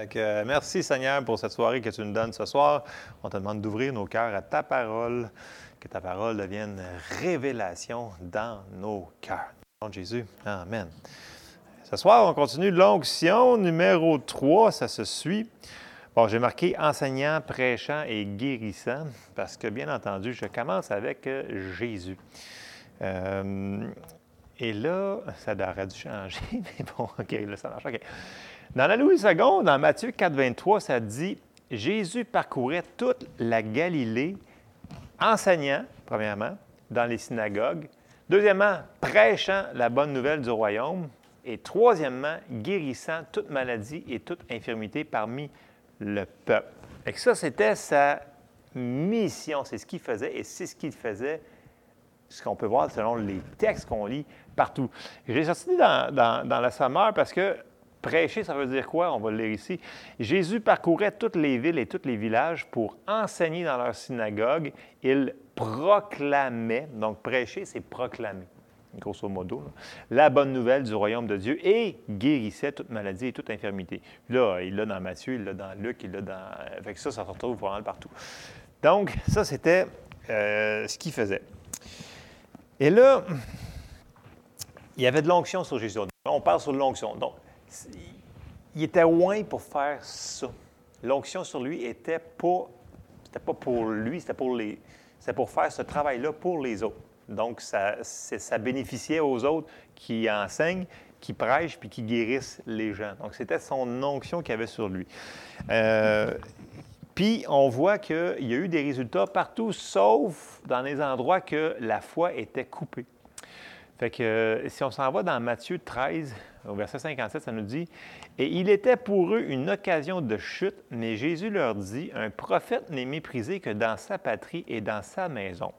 Euh, merci Seigneur pour cette soirée que tu nous donnes ce soir. On te demande d'ouvrir nos cœurs à ta parole, que ta parole devienne révélation dans nos cœurs. De Jésus, Amen. Ce soir, on continue l'onction numéro 3, ça se suit. Bon, j'ai marqué enseignant, prêchant et guérissant parce que, bien entendu, je commence avec euh, Jésus. Euh, et là, ça aurait dû changer, mais bon, OK, là, ça marche. OK. Dans la Louis II, dans Matthieu 4, 23, ça dit Jésus parcourait toute la Galilée, enseignant, premièrement, dans les synagogues. Deuxièmement, prêchant la bonne nouvelle du royaume. Et troisièmement, guérissant toute maladie et toute infirmité parmi le peuple. Et ça, c'était sa mission. C'est ce qu'il faisait et c'est ce qu'il faisait, ce qu'on peut voir selon les textes qu'on lit partout. J'ai sorti dans, dans, la sommaire parce que Prêcher, ça veut dire quoi? On va le lire ici. Jésus parcourait toutes les villes et tous les villages pour enseigner dans leur synagogue. Il proclamait, donc prêcher, c'est proclamer, grosso modo, la bonne nouvelle du royaume de Dieu et guérissait toute maladie et toute infirmité. là, il l'a dans Matthieu, il l'a dans Luc, il l'a dans. Fait ça, ça se retrouve vraiment partout. Donc, ça, c'était euh, ce qu'il faisait. Et là, il y avait de l'onction sur Jésus. On parle sur l'onction. Donc, il était loin pour faire ça. L'onction sur lui était pas, c'était pas pour lui, c'était pour les, c'était pour faire ce travail-là pour les autres. Donc, ça, ça bénéficiait aux autres qui enseignent, qui prêchent, puis qui guérissent les gens. Donc, c'était son onction qu'il avait sur lui. Euh, puis, on voit qu'il y a eu des résultats partout, sauf dans les endroits que la foi était coupée. Fait que si on s'en va dans Matthieu 13, au verset 57, ça nous dit Et il était pour eux une occasion de chute, mais Jésus leur dit Un prophète n'est méprisé que dans sa patrie et dans sa maison.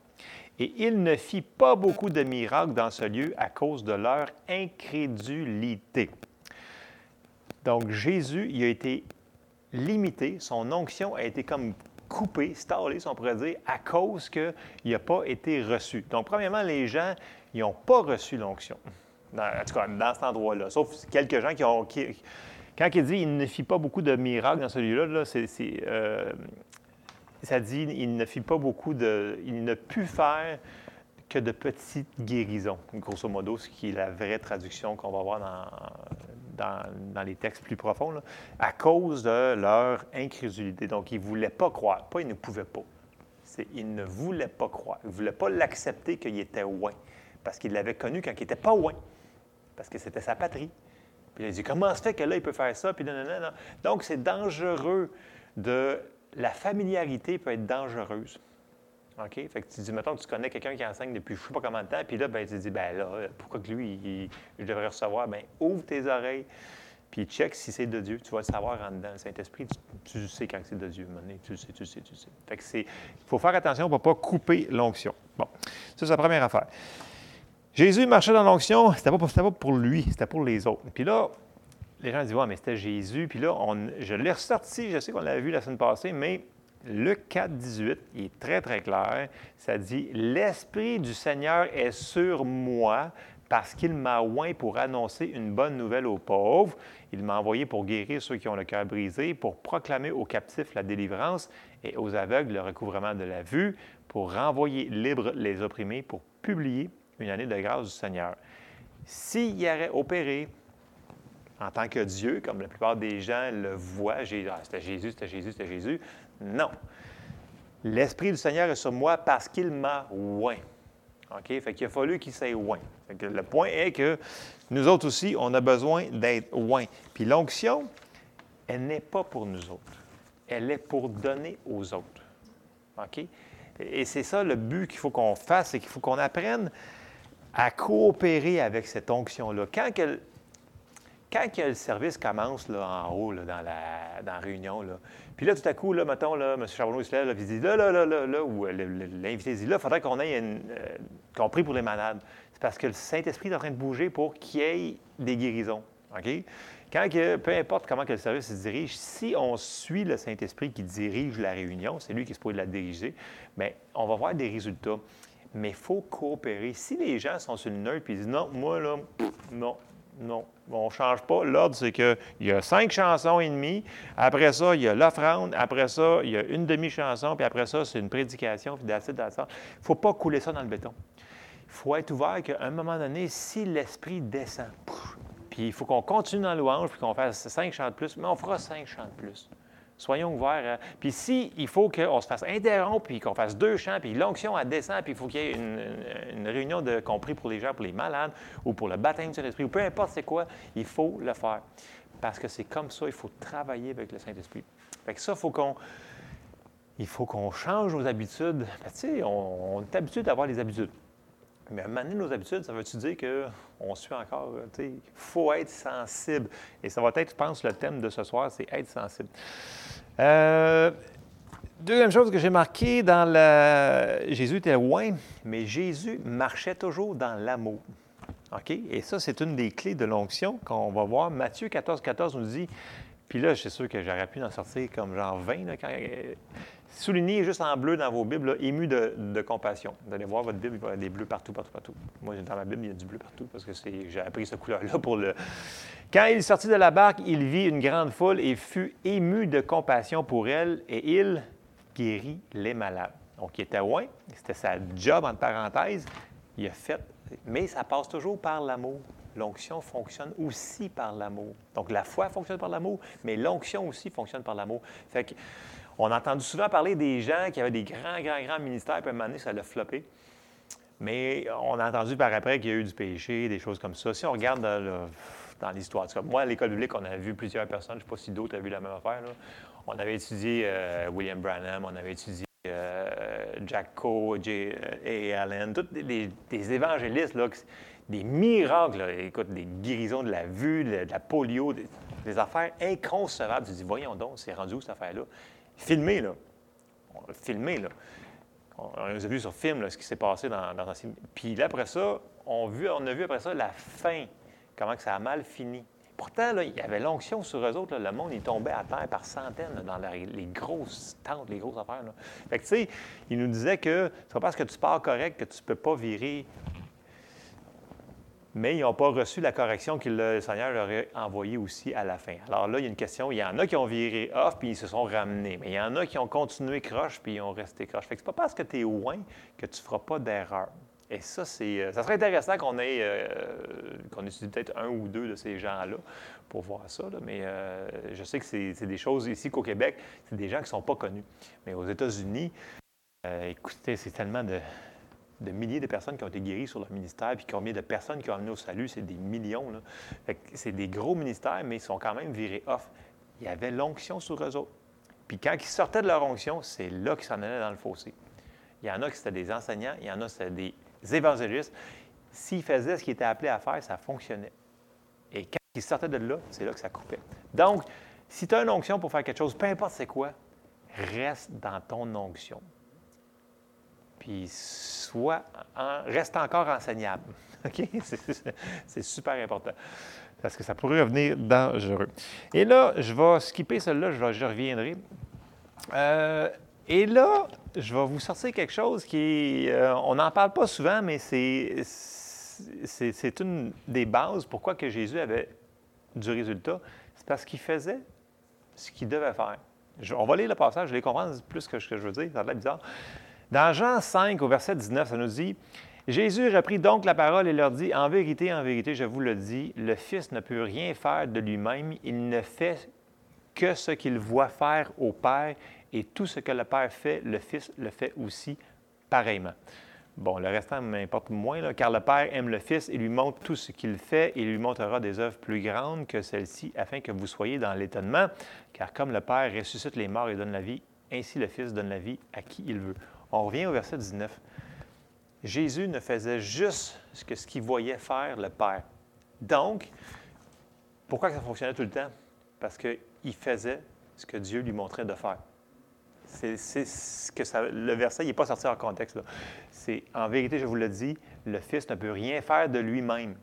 Et il ne fit pas beaucoup de miracles dans ce lieu à cause de leur incrédulité. Donc Jésus, il a été limité, son onction a été comme coupée, stallée, si on pourrait dire, à cause qu'il n'a pas été reçu. Donc, premièrement, les gens, ils n'ont pas reçu l'onction en tout cas, dans cet endroit-là. Sauf quelques gens qui ont. quand il dit il ne fit pas beaucoup de miracles dans celui-là, là, c'est, euh, ça dit il ne fit pas beaucoup de. Il ne put faire que de petites guérisons, grosso modo, ce qui est la vraie traduction qu'on va voir dans, dans, les textes plus profonds, à cause de leur incrédulité. Donc, ils ne voulaient pas croire. Pas ils ne pouvaient pas. Ils ne voulaient pas croire. Ils ne voulaient pas l'accepter qu'il était loin, parce qu'ils l'avaient connu quand il n'était pas loin parce que c'était sa patrie. Puis il a dit, comment se fait que là, il peut faire ça? Puis non, non, non. Donc, c'est dangereux de... La familiarité peut être dangereuse. OK? Fait que tu dis, mettons tu connais quelqu'un qui enseigne depuis je ne sais pas combien de temps, puis là, ben, tu dis, ben là, pourquoi que lui, il, devrait recevoir? Bien, ouvre tes oreilles, puis check si c'est de Dieu. Tu vas le savoir en dedans. Le Saint-Esprit, tu, sais quand c'est de Dieu. Tu sais, tu sais, tu sais. Fait que c'est... Il faut faire attention pour ne pas couper l'onction. Bon, ça, c'est la première affaire. Jésus marchait dans l'onction, c'était pas, pas pour lui, c'était pour les autres. Puis là, les gens disent, ouais, mais c'était Jésus. Puis là, on, je l'ai ressorti, je sais qu'on l'avait vu la semaine passée, mais Luc 4, 18, il est très, très clair. Ça dit L'Esprit du Seigneur est sur moi parce qu'il m'a oint pour annoncer une bonne nouvelle aux pauvres. Il m'a envoyé pour guérir ceux qui ont le cœur brisé, pour proclamer aux captifs la délivrance et aux aveugles le recouvrement de la vue, pour renvoyer libres les opprimés, pour publier une année de grâce du Seigneur. S'il y aurait opéré en tant que Dieu, comme la plupart des gens le voient, ah, c'était Jésus, c'était Jésus, c'était Jésus, non. L'Esprit du Seigneur est sur moi parce qu'il m'a oint. OK? Fait qu'il a fallu qu'il s'aille oint. le point est que nous autres aussi, on a besoin d'être oint. Puis l'onction, elle n'est pas pour nous autres. Elle est pour donner aux autres. OK? Et c'est ça le but qu'il faut qu'on fasse, c'est qu'il faut qu'on apprenne à coopérer avec cette onction-là. Quand, quand le service commence là, en haut, là, dans, la, dans réunion, là, puis là, tout à coup, là, mettons, là, M. Charbonneau, il là, il dit là, là, là, là, là, ou euh, l'invité dit là, il faudrait qu'on ait une, euh, qu'on prie pour les malades. C'est parce que le Saint-Esprit est en train de bouger pour qu'il y ait des guérisons. OK? Quand peu importe comment que le service se dirige, si on suit le Saint-Esprit qui dirige la réunion, c'est lui qui se peut la diriger, bien, on va voir des résultats mais il faut coopérer. Si les gens sont sur une neutre et disent non, moi, là, non, Non, on ne change pas. L'ordre, c'est qu'il y a cinq chansons et demie. Après ça, il y a l'offrande. Après ça, il y a une demi-chanson. Puis après ça, c'est une prédication. Puis d'acide, Il ne faut pas couler ça dans le béton. Il faut être ouvert qu'à un moment donné, si l'esprit descend, puis il faut qu'on continue dans louange, puis qu'on fasse cinq chants de plus, mais on fera cinq chants de plus. Soyons ouverts. Puis si il faut qu'on se fasse interrompre, puis qu'on fasse deux chants, puis l'onction, elle descend, puis il faut qu'il y ait une, réunion de compris pour les gens, pour les malades, ou pour le baptême du Saint-Esprit, ou peu importe c'est quoi, il faut le faire. Parce que c'est comme ça, il faut travailler avec le Saint-Esprit. Fait que ça, il faut qu'on... Il faut qu'on change nos habitudes. Ben, tu sais, on, on est habitué d'avoir les habitudes. Mais donné, nos habitudes, ça veut-tu dire qu'on suit encore? Il faut être sensible. Et ça va être, je pense, le thème de ce soir, c'est être sensible. Euh, deuxième chose que j'ai marqué dans la... Jésus était loin, mais Jésus marchait toujours dans l'amour. OK? Et ça, c'est une des clés de l'onction qu'on va voir. Matthieu 14, 14 nous dit, puis là, suis sûr que j'aurais pu en sortir comme genre 20 là, quand, Soulignez juste en bleu dans vos Bibles, ému de, compassion. Vous allez voir votre Bible, il y avoir des bleus partout, partout, partout. Moi, dans ma Bible, il y a du bleu partout parce que j'ai appris cette couleur-là pour le. Quand il sortit de la barque, il vit une grande foule et fut ému de compassion pour elle et il guérit les malades. Donc, il était loin, c'était sa job, entre parenthèses. Il a fait. Mais ça passe toujours par l'amour. L'onction fonctionne aussi par l'amour. Donc, la foi fonctionne par l'amour, mais l'onction aussi fonctionne par l'amour. Fait que on a entendu souvent parler des gens qui avaient des grands, grands, grands ministères, puis à un moment donné, ça l'a floppé. Mais on a entendu par après qu'il y a eu du péché, des choses comme ça. Si on regarde dans, l'histoire, moi, à l'école biblique, on a vu plusieurs personnes, je ne sais pas si d'autres ont vu la même affaire. On avait étudié euh, William Branham, on avait étudié euh, Jack Coe, J. A. Allen, tous des, évangélistes, des miracles, écoute, des guérisons de la vue, de, la polio, des, affaires inconcevables. Tu dis, voyons donc, c'est rendu où cette affaire-là? filmé, là. On l'a filmé, là. On, a vu sur film ce qui s'est passé dans, dans un Puis là, après ça, on, on a vu après ça la fin, comment que ça a mal fini. Pourtant, là, il y avait l'onction sur eux autres. le monde, il tombait à terre par centaines dans les grosses tentes, les grosses affaires. Fait que, tu sais, il nous disait que c'est pas parce que tu pars correct que tu peux pas virer mais ils n'ont pas reçu la correction que le Seigneur leur a envoyée aussi à la fin. Alors là, il y a une question. Il y en a qui ont viré off puis ils se sont ramenés, mais il y en a qui ont continué croche puis ils ont resté croche. Fait que c'est pas parce que tu es loin que tu ne feras pas d'erreur. Et ça, c'est, euh, ça serait intéressant qu'on ait, euh, qu'on étudie peut-être un ou deux de ces gens-là pour voir ça. Mais euh, je sais que c'est, des choses ici qu'au Québec, c'est des gens qui ne sont pas connus. Mais aux États-Unis, écoutez, c'est tellement de, de milliers de personnes qui ont été guéries sur leur ministère, puis combien de personnes qui ont amené au salut, c'est des millions. C'est des gros ministères, mais ils sont quand même virés off. Il y avait l'onction sur eux autres. Puis quand ils sortaient de leur onction, c'est là qu'ils s'en allaient dans le fossé. Il y en a qui c'était des enseignants, il y en a qui c'était des évangélistes. S'ils faisaient ce qu'ils étaient appelés à faire, ça fonctionnait. Et quand ils sortaient de là, c'est là que ça coupait. Donc, si tu as une onction pour faire quelque chose, peu importe c'est quoi, reste dans ton onction puis soit reste encore enseignable. OK? C'est super important. Parce que ça pourrait revenir dangereux. Et là, je vais skipper celle-là, je, reviendrai. Euh, et là, je vais vous sortir quelque chose qui euh, on n'en parle pas souvent, mais c'est, c'est, une des bases. Pourquoi que Jésus avait du résultat? C'est parce qu'il faisait ce qu'il devait faire. on va lire le passage, je vais comprendre plus que ce que je veux dire, ça a l'air bizarre. Dans Jean 5, au verset 19, ça nous dit Jésus reprit donc la parole et leur dit En vérité, en vérité, je vous le dis, le Fils ne peut rien faire de lui-même, il ne fait que ce qu'il voit faire au Père, et tout ce que le Père fait, le Fils le fait aussi pareillement. Bon, le restant m'importe moins, car le Père aime le Fils et lui montre tout ce qu'il fait et lui montrera des œuvres plus grandes que celles-ci, afin que vous soyez dans l'étonnement. Car comme le Père ressuscite les morts et donne la vie, ainsi le Fils donne la vie à qui il veut. On revient au verset 19. Jésus ne faisait juste ce qu'il voyait faire le Père. Donc, pourquoi ça fonctionnait tout le temps? Parce qu'il faisait ce que Dieu lui montrait de faire. C'est ce que le verset n'est pas sorti en contexte. C'est en vérité, je vous le dis, le Fils ne peut rien faire de lui-même.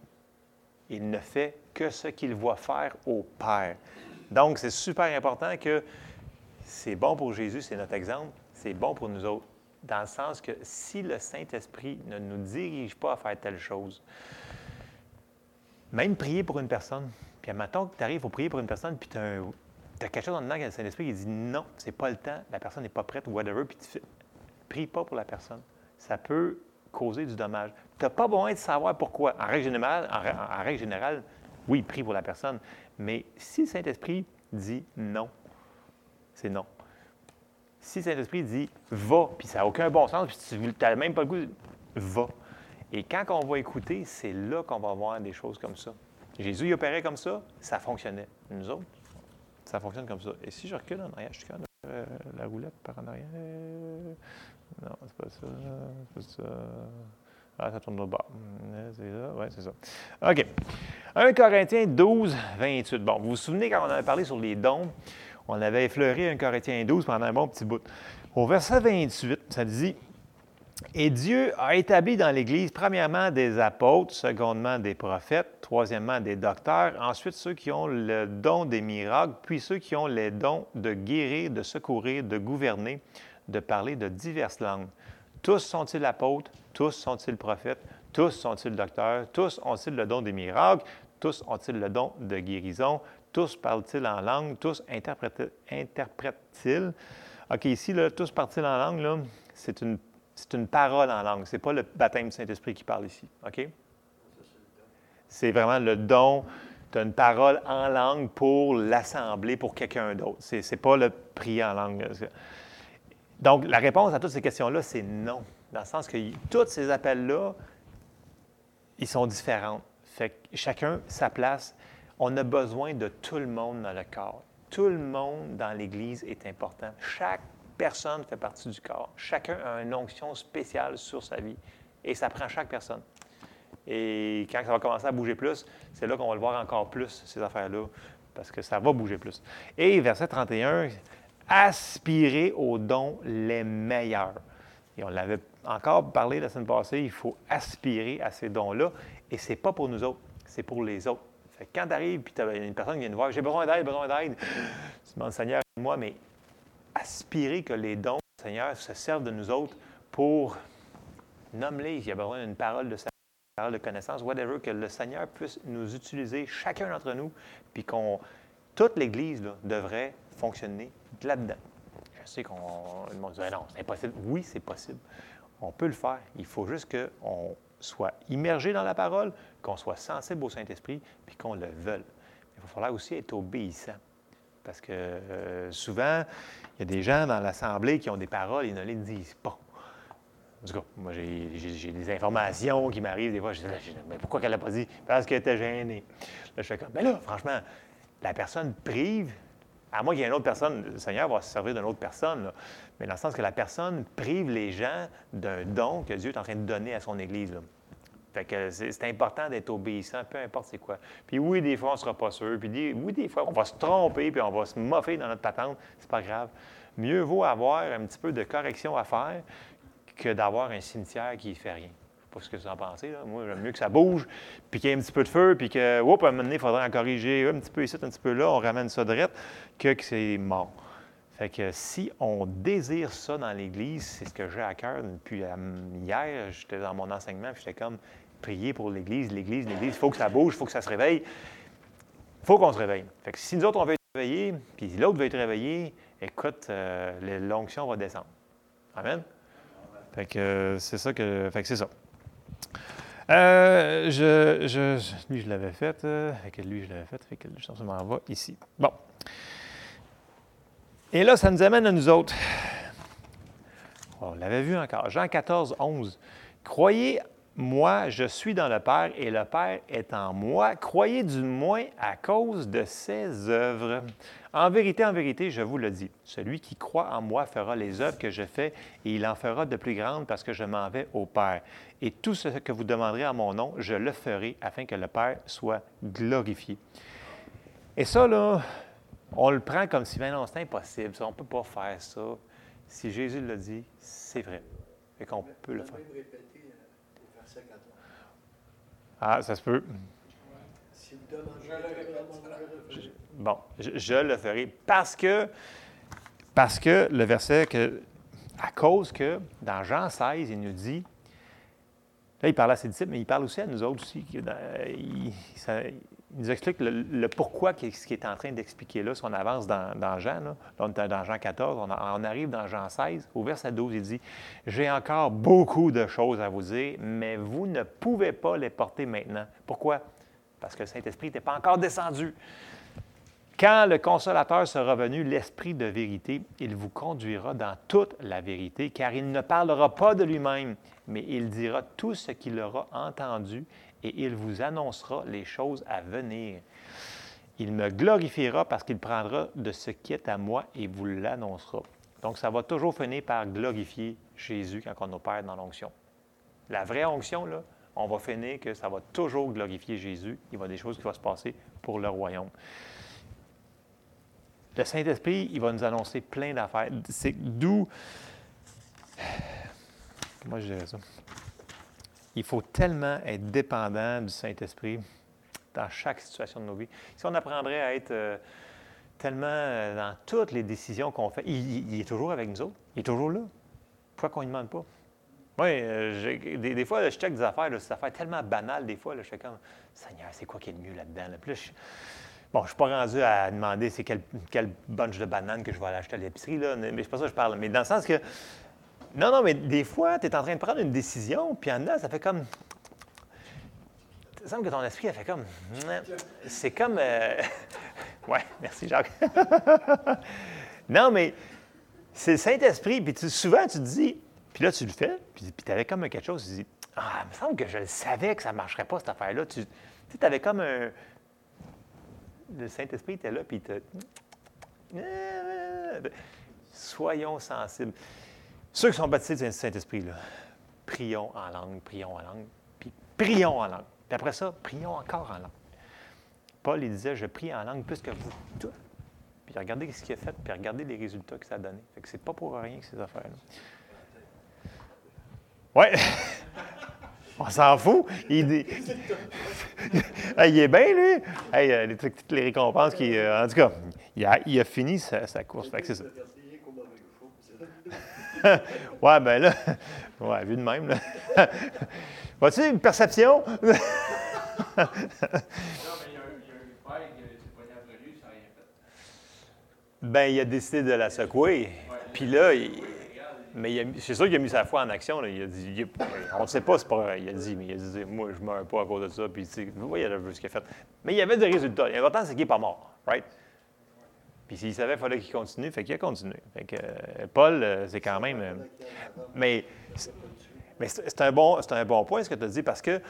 Il ne fait que ce qu'il voit faire au Père. Donc, c'est super important que c'est bon pour Jésus, c'est notre exemple, c'est bon pour nous autres dans le sens que si le Saint-Esprit ne nous dirige pas à faire telle chose, même prier pour une personne. Puis, admettons que tu arrives pour prier pour une personne, puis tu as, quelque chose en dedans, le Saint-Esprit dit non, c'est pas le temps, la personne n'est pas prête, whatever, puis tu prie pas pour la personne. Ça peut causer du dommage. Tu n'as pas besoin de savoir pourquoi. En règle générale, en, règle générale oui, prie pour la personne. Mais si le Saint-Esprit dit non, c'est non. Si Saint-Esprit dit va, puis ça n'a aucun bon sens, puis tu n'as même pas le goût, va. Et quand on va écouter, c'est là qu'on va voir des choses comme ça. Jésus, il opérait comme ça, ça fonctionnait. Nous autres, ça fonctionne comme ça. Et si je recule en arrière, je suis quand euh, la roulette par en arrière. Non, c'est pas ça. C'est ça. Ah, ça tourne au bas. C'est ça? Oui, c'est ça. OK. 1 Corinthiens 12, 28. Bon, vous vous souvenez quand on avait parlé sur les dons, on avait effleuré 1 Corinthiens 12 pendant un bon petit bout. Au verset 28, ça dit et Dieu a établi dans l'Église, premièrement, des apôtres, secondement, des prophètes, troisièmement, des docteurs, ensuite ceux qui ont le don des miracles, puis ceux qui ont les dons de guérir, de secourir, de gouverner, de parler de diverses langues. Tous sont-ils apôtres, tous sont-ils prophètes, tous sont-ils docteurs, tous ont-ils le don des miracles, tous ont-ils le don de guérison, tous parlent-ils en langue, tous interprètent-ils? OK, ici, là, tous parlent-ils en langue, c'est une parole en langue. Ce n'est pas le baptême du Saint-Esprit qui parle ici. OK? C'est vraiment le don. Tu une parole en langue pour l'assemblée, pour quelqu'un d'autre. Ce n'est pas le prier en langue. Donc, la réponse à toutes ces questions-là, c'est non. Dans le sens que tous ces appels-là, ils sont différents. Fait chacun sa place. On a besoin de tout le monde dans le corps. Tout le monde dans l'Église est important. Chaque personne fait partie du corps. Chacun a une onction spéciale sur sa vie. Et ça prend chaque personne. Et quand ça va commencer à bouger plus, c'est là qu'on va le voir encore plus, ces affaires-là, parce que ça va bouger plus. Et verset 31, aspirer aux dons les meilleurs. Et on l'avait encore parlé la semaine passée, il faut aspirer à ces dons-là. Et ce n'est pas pour nous autres, c'est pour les autres. Quand tu arrives et une personne qui vient te voir, j'ai besoin d'aide, besoin d'aide, tu demandes, Seigneur, moi, mais aspirer que les dons, Seigneur, se servent de nous autres pour nommer Il y a besoin d'une parole de parole de connaissance, whatever, que le Seigneur puisse nous utiliser, chacun d'entre nous, puis qu'on toute l'Église devrait fonctionner là-dedans. Je sais qu'on le monde dit non, c'est impossible. Oui, c'est possible. On peut le faire. Il faut juste qu'on soit immergé dans la parole, qu'on soit sensible au Saint-Esprit, puis qu'on le veuille. Il va falloir aussi être obéissant. Parce que euh, souvent, il y a des gens dans l'Assemblée qui ont des paroles et ne les disent pas. En tout cas, moi, j'ai des informations qui m'arrivent des fois. Je dis, mais pourquoi qu'elle n'a pas dit? Parce qu'elle était gênée. Là, je fais comme, mais là, franchement, la personne prive, à moins qu'il y ait une autre personne, le Seigneur va se servir d'une autre personne, mais dans le sens que la personne prive les gens d'un don que Dieu est en train de donner à son Église. Que c'est important d'être obéissant, peu importe c'est quoi. Puis oui, des fois, on ne sera pas sûr. Puis oui, des fois, on va se tromper, puis on va se moffer dans notre patente. C'est pas grave. Mieux vaut avoir un petit peu de correction à faire que d'avoir un cimetière qui ne fait rien. Je sais pas ce que vous en pensez. Là. Moi, j'aime mieux que ça bouge, puis qu'il y ait un petit peu de feu, puis que, à un moment donné, il faudrait en corriger un petit peu ici, un petit peu là, on ramène ça direct, que, que c'est mort. Fait que si on désire ça dans l'Église, c'est ce que j'ai à cœur depuis euh, hier, j'étais dans mon enseignement, puis j'étais comme, prier pour l'Église, l'Église, l'Église. Il faut que ça bouge, il faut que ça se réveille. Il faut qu'on se réveille. Fait que si nous autres, on veut être réveillés, puis l'autre veut être réveillé, écoute, euh, l'onction va descendre. Amen? Fait que euh, c'est ça que. Fait que c'est ça. Euh, je, lui, je l'avais fait. Euh, que lui, je l'avais fait. Fait que je m'en va ici. Bon. Et là, ça nous amène à nous autres. On l'avait vu encore. Jean 14, 11. Croyez moi, je suis dans le Père et le Père est en moi. Croyez du moins à cause de ses œuvres. En vérité, en vérité, je vous le dis, celui qui croit en moi fera les œuvres que je fais et il en fera de plus grandes parce que je m'en vais au Père. Et tout ce que vous demanderez en mon nom, je le ferai afin que le Père soit glorifié. Et ça, là, on le prend comme si, non, c'est impossible, on ne peut pas faire ça. Si Jésus le dit, c'est vrai. Et qu'on peut le faire. Ah, ça se peut. Bon, je, le ferai parce que, parce que le verset que, à cause que dans Jean 16, il nous dit Là, il parle à ses disciples, mais il parle aussi à nous autres aussi. Nous explique le, pourquoi ce qu'il est en train d'expliquer là, si on avance dans, Jean. Là, on est dans Jean 14, on, on, arrive dans Jean 16. Au verset 12, il dit J'ai encore beaucoup de choses à vous dire, mais vous ne pouvez pas les porter maintenant. Pourquoi? Parce que le Saint-Esprit n'était pas encore descendu. Quand le consolateur sera venu, l'Esprit de vérité, il vous conduira dans toute la vérité, car il ne parlera pas de lui-même, mais il dira tout ce qu'il aura entendu et il vous annoncera les choses à venir. Il me glorifiera parce qu'il prendra de ce qui est à moi et vous l'annoncera. Donc, ça va toujours finir par glorifier Jésus quand on opère dans l'onction. La vraie onction, là, on va finir que ça va toujours glorifier Jésus. Il y avoir des choses qui vont se passer pour le royaume. Le Saint-Esprit, il va nous annoncer plein d'affaires. C'est d'où. Comment je dirais ça? Il faut tellement être dépendant du Saint-Esprit dans chaque situation de nos vies. Si on apprendrait à être euh, tellement euh, dans toutes les décisions qu'on fait, il, est toujours avec nous autres. Il est toujours là. Pourquoi qu'on ne demande pas? Oui, euh, des, fois, je check des affaires, là, des affaires tellement banales, des fois, là, je fais comme, Seigneur, c'est quoi qui est le mieux là-dedans? Là? Bon, je ne suis pas rendu à demander c'est quel, quel, bunch de bananes que je vais aller acheter à l'épicerie, là, mais c'est pas ça que je parle. Mais dans le sens que. Non, non, mais des fois, tu es en train de prendre une décision, puis en dedans, ça fait comme. Ça semble que ton esprit a fait comme. C'est comme. Euh... ouais, merci Jacques. non, mais c'est le Saint-Esprit, puis souvent tu te dis, puis là tu le fais, puis, tu avais comme quelque chose, tu te dis, ah, il me semble que je savais que ça ne marcherait pas cette affaire-là. Tu sais, avais comme un, le Saint-Esprit était là, puis il te. Soyons sensibles. Ceux qui sont baptisés du Saint-Esprit, prions en langue, prions en langue, puis prions en langue. Puis après ça, prions encore en langue. Paul, il disait, je prie en langue plus que vous. Puis regardez ce qu'il a fait, puis regardez les résultats que ça a donné. Fait que c'est pas pour rien que ces affaires-là. Ouais. On s'en fout. Il, il est bien, lui. Hey, euh, toutes les récompenses qui. Euh, en tout cas, il a, fini sa, sa course. Fait que c'est ça. ouais, ben là. Ouais, vu de même, là. Vois-tu une perception? non, mais. Ben, il a décidé de la secouer. Puis là, il mais c'est sûr qu'il a mis sa foi en action. Il a dit, on ne sait pas, c'est pas Il a dit, mais il a dit, moi, je ne meurs pas à cause de ça. Puis, vous voyez ce qu'il a fait. Mais il y avait des résultats. L'important, c'est qu'il n'est pas mort. Right? Puis s'il savait qu'il fallait qu'il continue, fait qu'il a continué. Fait que euh, Paul, euh, c'est quand même. Euh, mais mais c'est un, bon, un bon point ce que tu as dit parce que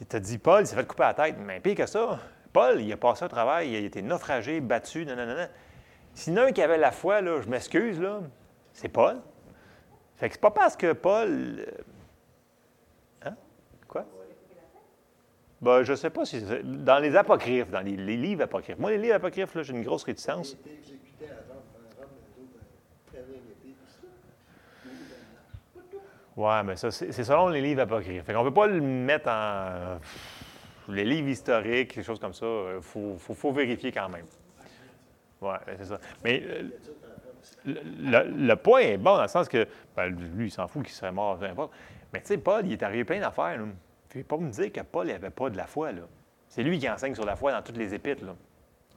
il t'a dit Paul, il s'est fait couper la tête. Mais pire que ça, Paul, il a passé au travail, il a été naufragé, battu, non, non, non. Sinon, un qui avait la foi, là, je m'excuse, là, c'est Paul. Fait que c'est pas parce que Paul. Euh, hein? Quoi? Ben, je ne sais pas si. Dans les apocryphes, dans les, livres apocryphes. Moi, les livres apocryphes, j'ai une grosse réticence. Oui, mais ça, c'est selon les livres apocryphes. Fait qu'on ne peut pas le mettre en. Les livres historiques, quelque chose comme ça, il faut, faut, vérifier quand même. Oui, c'est ça. Mais euh, le, point est bon dans le sens que, ben, lui, il s'en fout qu'il serait mort, peu importe. Mais tu sais, Paul, il est arrivé plein d'affaires. Il faut pas me dire que Paul n'avait pas de la foi. C'est lui qui enseigne sur la foi dans toutes les épîtres. Là.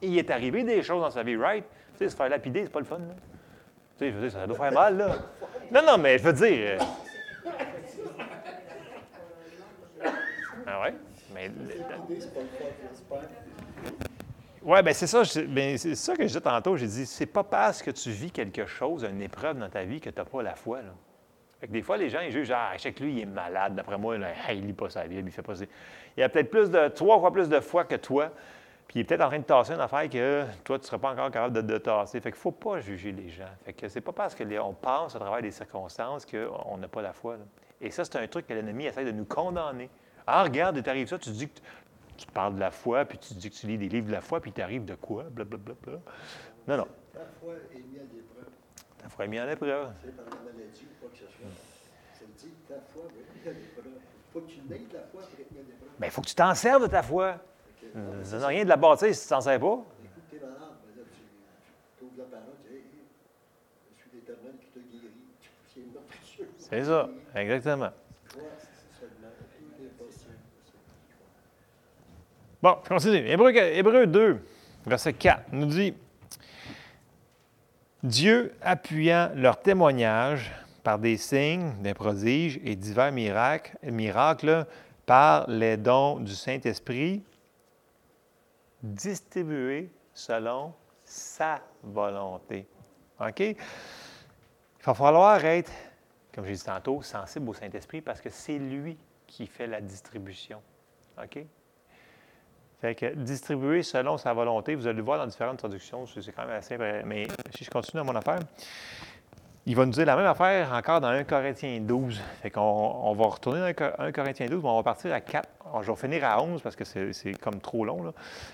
il est arrivé des choses dans sa vie, right? Tu sais, se faire lapider, c'est pas le fun. Là. Tu sais, je veux dire, ça doit faire mal, là. Non, non, mais je veux dire. Euh, ah ouais? Mais. Oui, bien c'est ça, ben, c'est ça que je disais tantôt. J'ai dit, c'est pas parce que tu vis quelque chose, une épreuve dans ta vie, que tu n'as pas la foi. Là. Des fois, les gens ils jugent, ah, que lui, il est malade. D'après moi, là, il ne lit pas sa Bible, il fait pas ça. Il a peut-être plus de, trois fois plus de foi que toi, puis il est peut-être en train de tasser une affaire que toi, tu ne seras pas encore capable de, tasser. Fait qu'il ne faut pas juger les gens. Fait que c'est pas parce qu'on pense à travers des circonstances qu'on n'a pas la foi. Et ça, c'est un truc que l'ennemi essaie de nous condamner. Ah, regarde, t'arrives ça, tu dis que tu parles de la foi, puis tu dis que tu lis des livres de la foi, puis tu arrives de quoi? Blablabla. Non, non. Ta foi est mise à l'épreuve. Ta foi est mise à l'épreuve. C'est par la maladie ou quoi que ce soit. Ça veut dire ta foi est mise à l'épreuve. Il Faut que tu n'aies de la foi pour être mis à l'épreuve. Bien, il faut que tu t'en serves de ta foi. Okay. Ça n'a rien de la bâtisse si tu ne t'en sers pas. Écoute, t'es malade, ben là, tu, tu la parole, tu dis hey, Je suis l'éternel qui te guérit. C'est merveilleux. C'est ça, exactement. Bon, je continue. Hébreu, Hébreu 2, verset 4, nous dit Dieu appuyant leur témoignage par des signes, des prodiges et divers miracles, miracles par les dons du Saint-Esprit, distribués selon sa volonté. OK? Il va falloir être, comme j'ai dit tantôt, sensible au Saint-Esprit parce que c'est lui qui fait la distribution. OK? Fait que distribuer selon sa volonté, vous allez le voir dans différentes traductions, c'est quand même assez. Mais si je continue à mon affaire, il va nous dire la même affaire encore dans 1 Corinthiens 12. Fait qu'on on va retourner dans 1 Corinthiens 12, mais on va partir à 4. je vais finir à 11 parce que c'est comme trop long. Là.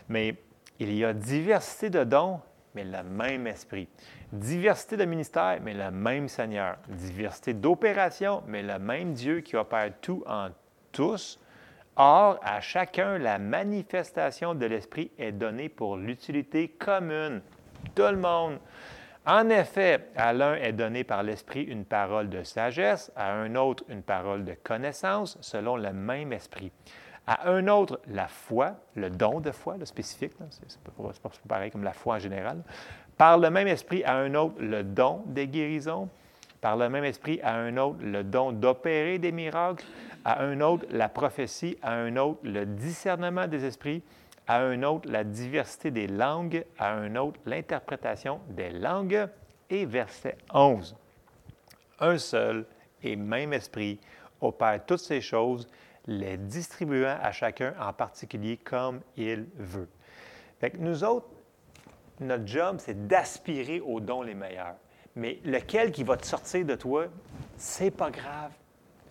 Mais il y a diversité de dons, mais le même esprit. Diversité de ministères, mais le même Seigneur. Diversité d'opérations, mais le même Dieu qui opère tout en tous. Or, à chacun, la manifestation de l'Esprit est donnée pour l'utilité commune. Tout le monde. En effet, à l'un est donné par l'Esprit une parole de sagesse, à un autre une parole de connaissance, selon le même Esprit. À un autre, la foi, le don de foi, le spécifique, c'est pas, pareil comme la foi en général. Par le même Esprit, à un autre, le don des guérisons. Par le même Esprit, à un autre, le don d'opérer des miracles à un autre la prophétie, à un autre le discernement des esprits, à un autre la diversité des langues, à un autre l'interprétation des langues. Et verset 11. Un seul et même esprit opère toutes ces choses, les distribuant à chacun en particulier comme il veut. Nous autres, notre job, c'est d'aspirer aux dons les meilleurs. Mais lequel qui va te sortir de toi, c'est pas grave.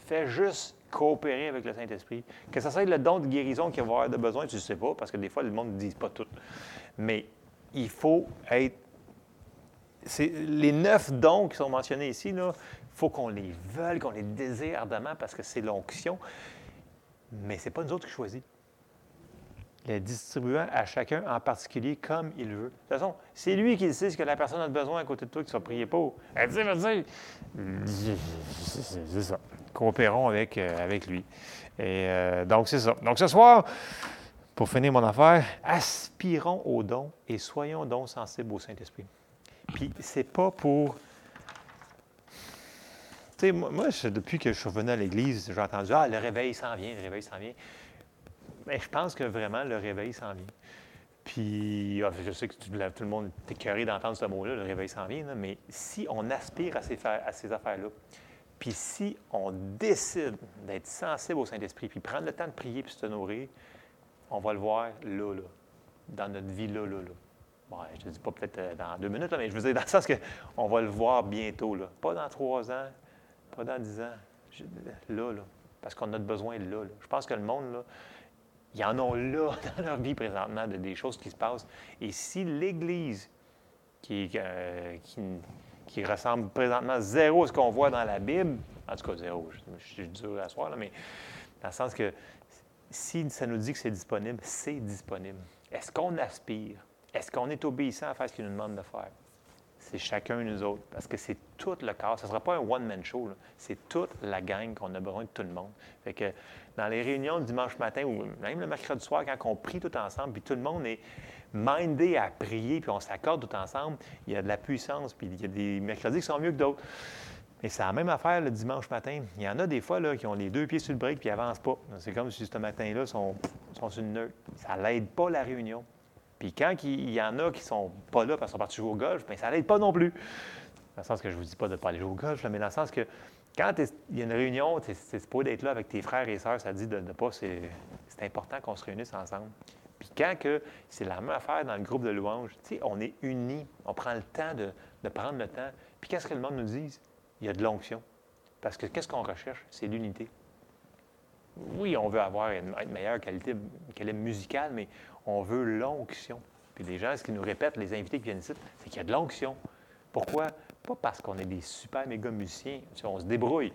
Fais juste coopérer avec le Saint-Esprit. Que ce soit le don de guérison qu'il va avoir de besoin, tu ne sais pas, parce que des fois, le monde ne dit pas tout. Mais il faut être. Les neuf dons qui sont mentionnés ici, il faut qu'on les veuille, qu'on les désire ardemment parce que c'est l'onction. Mais ce n'est pas nous autres qui choisissons les distribuant à chacun en particulier comme il veut. De toute façon, c'est lui qui sait ce que la personne a besoin à côté de toi, qui soit prié pour. Elle dit, elle. C'est ça. Coopérons avec, euh, avec lui. Et euh, donc, c'est ça. Donc, ce soir, pour finir mon affaire, aspirons au don et soyons donc sensibles au Saint-Esprit. Puis, c'est pas pour. Tu sais, moi, moi, depuis que je suis revenu à l'Église, j'ai entendu Ah, le réveil s'en vient, le réveil s'en vient. Mais je pense que vraiment, le réveil s'en vient. Puis, ah, je sais que tout, le monde est curé d'entendre ce mot-là, le réveil s'en vient, mais si on aspire à ces, affaires-là, puis si on décide d'être sensible au Saint-Esprit, puis prendre le temps de prier puis se nourrir, on va le voir là, là, dans notre vie là, là, là. Bon, je ne te dis pas peut-être euh, dans deux minutes, mais je veux dire dans le sens qu'on va le voir bientôt, là. Pas dans trois ans, pas dans dix ans, là, là. Parce qu'on a besoin là, là. Je pense que le monde, là, y en ont là dans leur vie présentement de, des choses qui se passent. Et si l'Église, qui, euh, qui, ressemble présentement zéro à ce qu'on voit dans la Bible, en tout cas zéro, je, suis dur à soir, là, mais dans le sens que si ça nous dit que c'est disponible, c'est disponible. Est-ce qu'on aspire? Est-ce qu'on est obéissant à faire ce qu'il nous demande de faire? C'est chacun nous autres, parce que c'est tout le corps. Ce ne sera pas un one-man show, c'est toute la gang qu'on a besoin de tout le monde. Fait que dans les réunions du dimanche matin ou même le mercredi soir, quand on prie tout ensemble, puis tout le monde est mindé à prier, puis on s'accorde tout ensemble, il y a de la puissance, puis il y a des mercredis qui sont mieux que d'autres. Mais c'est la même affaire le dimanche matin. Il y en a des fois là, qui ont les deux pieds sur le break puis ils n'avancent pas. C'est comme si ce matin-là, sont, sont sur une neutre. Ça l'aide pas la réunion. Puis quand il y en a qui sont pas là parce qu'ils sont partis jouer au golf, bien, ça n'aide pas non plus. Dans le sens que je ne vous dis pas de ne pas aller jouer au golf, mais dans le sens que quand il y a une réunion, c'est pas d'être là avec tes frères et sœurs, ça dit de ne pas. C'est important qu'on se réunisse ensemble. Puis quand c'est la même affaire dans le groupe de louanges, on est unis, on prend le temps de, prendre le temps. Puis qu'est-ce que le monde nous dit? Il y a de l'onction. Parce que qu'est-ce qu'on recherche? C'est l'unité. Oui, on veut avoir une, meilleure qualité, qualité musicale, mais on veut l'onction. Puis les gens, ce qu'ils nous répètent, les invités qui viennent ici, c'est qu'il y a de l'onction. Pourquoi? Pas parce qu'on est des super méga musiciens, on se débrouille,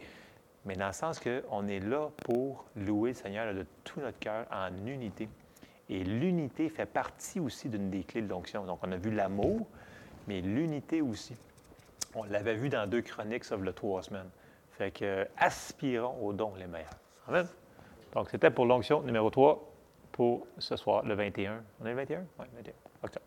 mais dans le sens qu'on est là pour louer le Seigneur de tout notre cœur en unité. Et l'unité fait partie aussi d'une des clés de l'onction. Donc, on a vu l'amour, mais l'unité aussi. On l'avait vu dans deux chroniques, y a trois semaines. Fait que, aspirons aux dons les meilleurs. Amen. Donc, c'était pour l'onction numéro 3. Pour ce soir, le 21. On est le 21? Oui, 21 octobre.